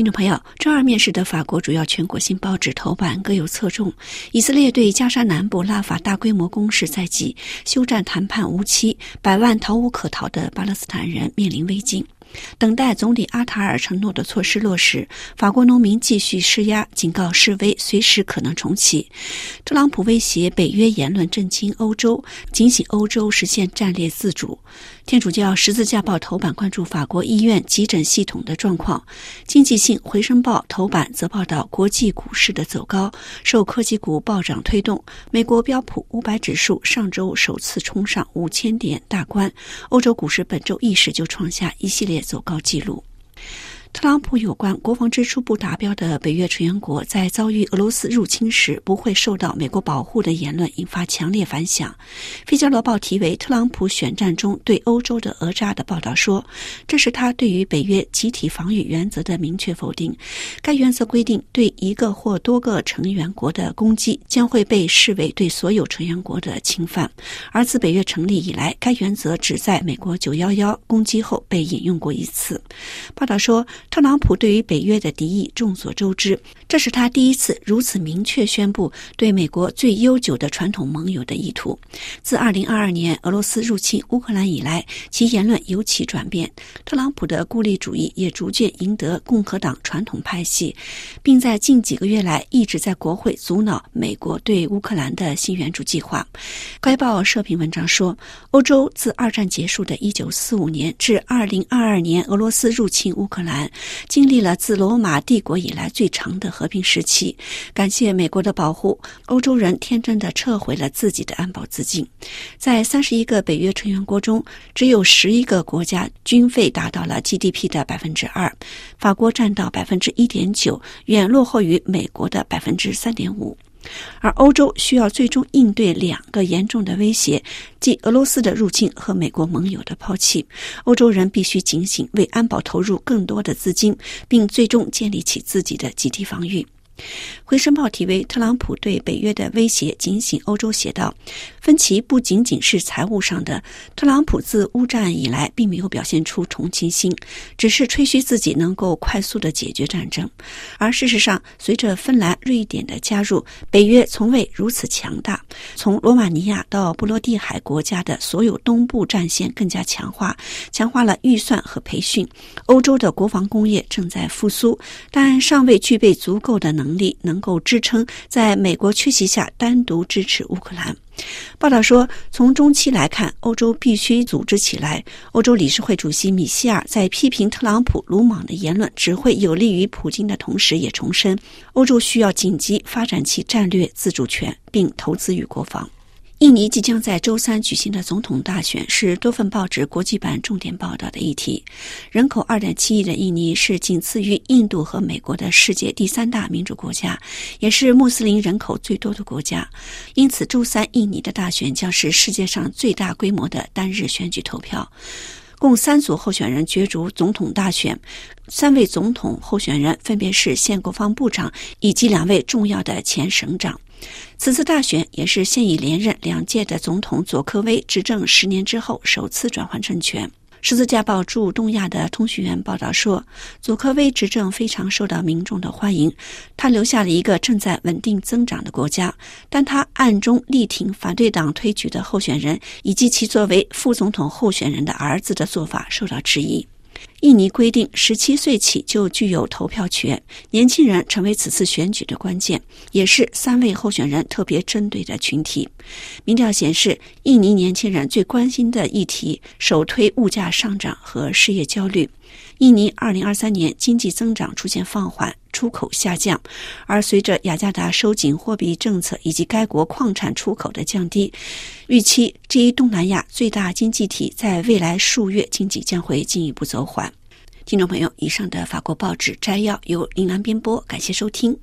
听众朋友，周二面世的法国主要全国性报纸头版各有侧重：以色列对加沙南部拉法大规模攻势在即，休战谈判无期，百万逃无可逃的巴勒斯坦人面临危境。等待总理阿塔尔承诺的措施落实，法国农民继续施压，警告示威随时可能重启。特朗普威胁北约言论震惊欧洲，警醒欧洲实现战略自主。天主教十字架报头版关注法国医院急诊系统的状况。经济性回声报头版则报道国际股市的走高，受科技股暴涨推动，美国标普五百指数上周首次冲上五千点大关。欧洲股市本周一时就创下一系列走高纪录。特朗普有关国防支出不达标的北约成员国在遭遇俄罗斯入侵时不会受到美国保护的言论引发强烈反响。《费加罗报》题为“特朗普选战中对欧洲的讹诈”的报道说，这是他对于北约集体防御原则的明确否定。该原则规定，对一个或多个成员国的攻击将会被视为对所有成员国的侵犯。而自北约成立以来，该原则只在美国九幺幺攻击后被引用过一次。报道说。特朗普对于北约的敌意众所周知，这是他第一次如此明确宣布对美国最悠久的传统盟友的意图。自2022年俄罗斯入侵乌克兰以来，其言论尤其转变。特朗普的孤立主义也逐渐赢得共和党传统派系，并在近几个月来一直在国会阻挠美国对乌克兰的新援助计划。该报社评文章说，欧洲自二战结束的1945年至2022年俄罗斯入侵乌克兰。经历了自罗马帝国以来最长的和平时期，感谢美国的保护，欧洲人天真的撤回了自己的安保资金。在三十一个北约成员国中，只有十一个国家军费达到了 GDP 的百分之二，法国占到百分之一点九，远落后于美国的百分之三点五。而欧洲需要最终应对两个严重的威胁，即俄罗斯的入侵和美国盟友的抛弃。欧洲人必须警醒，为安保投入更多的资金，并最终建立起自己的集体防御。回声报题为“特朗普对北约的威胁”警醒欧洲写道：“分歧不仅仅是财务上的。特朗普自乌战以来，并没有表现出同情心，只是吹嘘自己能够快速的解决战争。而事实上，随着芬兰、瑞典的加入，北约从未如此强大。从罗马尼亚到波罗的海国家的所有东部战线更加强化，强化了预算和培训。欧洲的国防工业正在复苏，但尚未具备足够的能。力能够支撑在美国缺席下单独支持乌克兰。报道说，从中期来看，欧洲必须组织起来。欧洲理事会主席米歇尔在批评特朗普鲁莽的言论只会有利于普京的同时，也重申欧洲需要紧急发展其战略自主权，并投资于国防。印尼即将在周三举行的总统大选是多份报纸国际版重点报道的议题。人口2.7亿的印尼是仅次于印度和美国的世界第三大民主国家，也是穆斯林人口最多的国家。因此，周三印尼的大选将是世界上最大规模的单日选举投票。共三组候选人角逐总统大选，三位总统候选人分别是现国防部长以及两位重要的前省长。此次大选也是现已连任两届的总统佐科威执政十年之后首次转换政权。十字架报驻东亚的通讯员报道说，佐科威执政非常受到民众的欢迎，他留下了一个正在稳定增长的国家，但他暗中力挺反对党推举的候选人以及其作为副总统候选人的儿子的做法受到质疑。印尼规定，十七岁起就具有投票权，年轻人成为此次选举的关键，也是三位候选人特别针对的群体。民调显示，印尼年轻人最关心的议题首推物价上涨和失业焦虑。印尼二零二三年经济增长出现放缓，出口下降，而随着雅加达收紧货币政策以及该国矿产出口的降低，预期这一东南亚最大经济体在未来数月经济将会进一步走缓。听众朋友，以上的法国报纸摘要由林兰编播，感谢收听。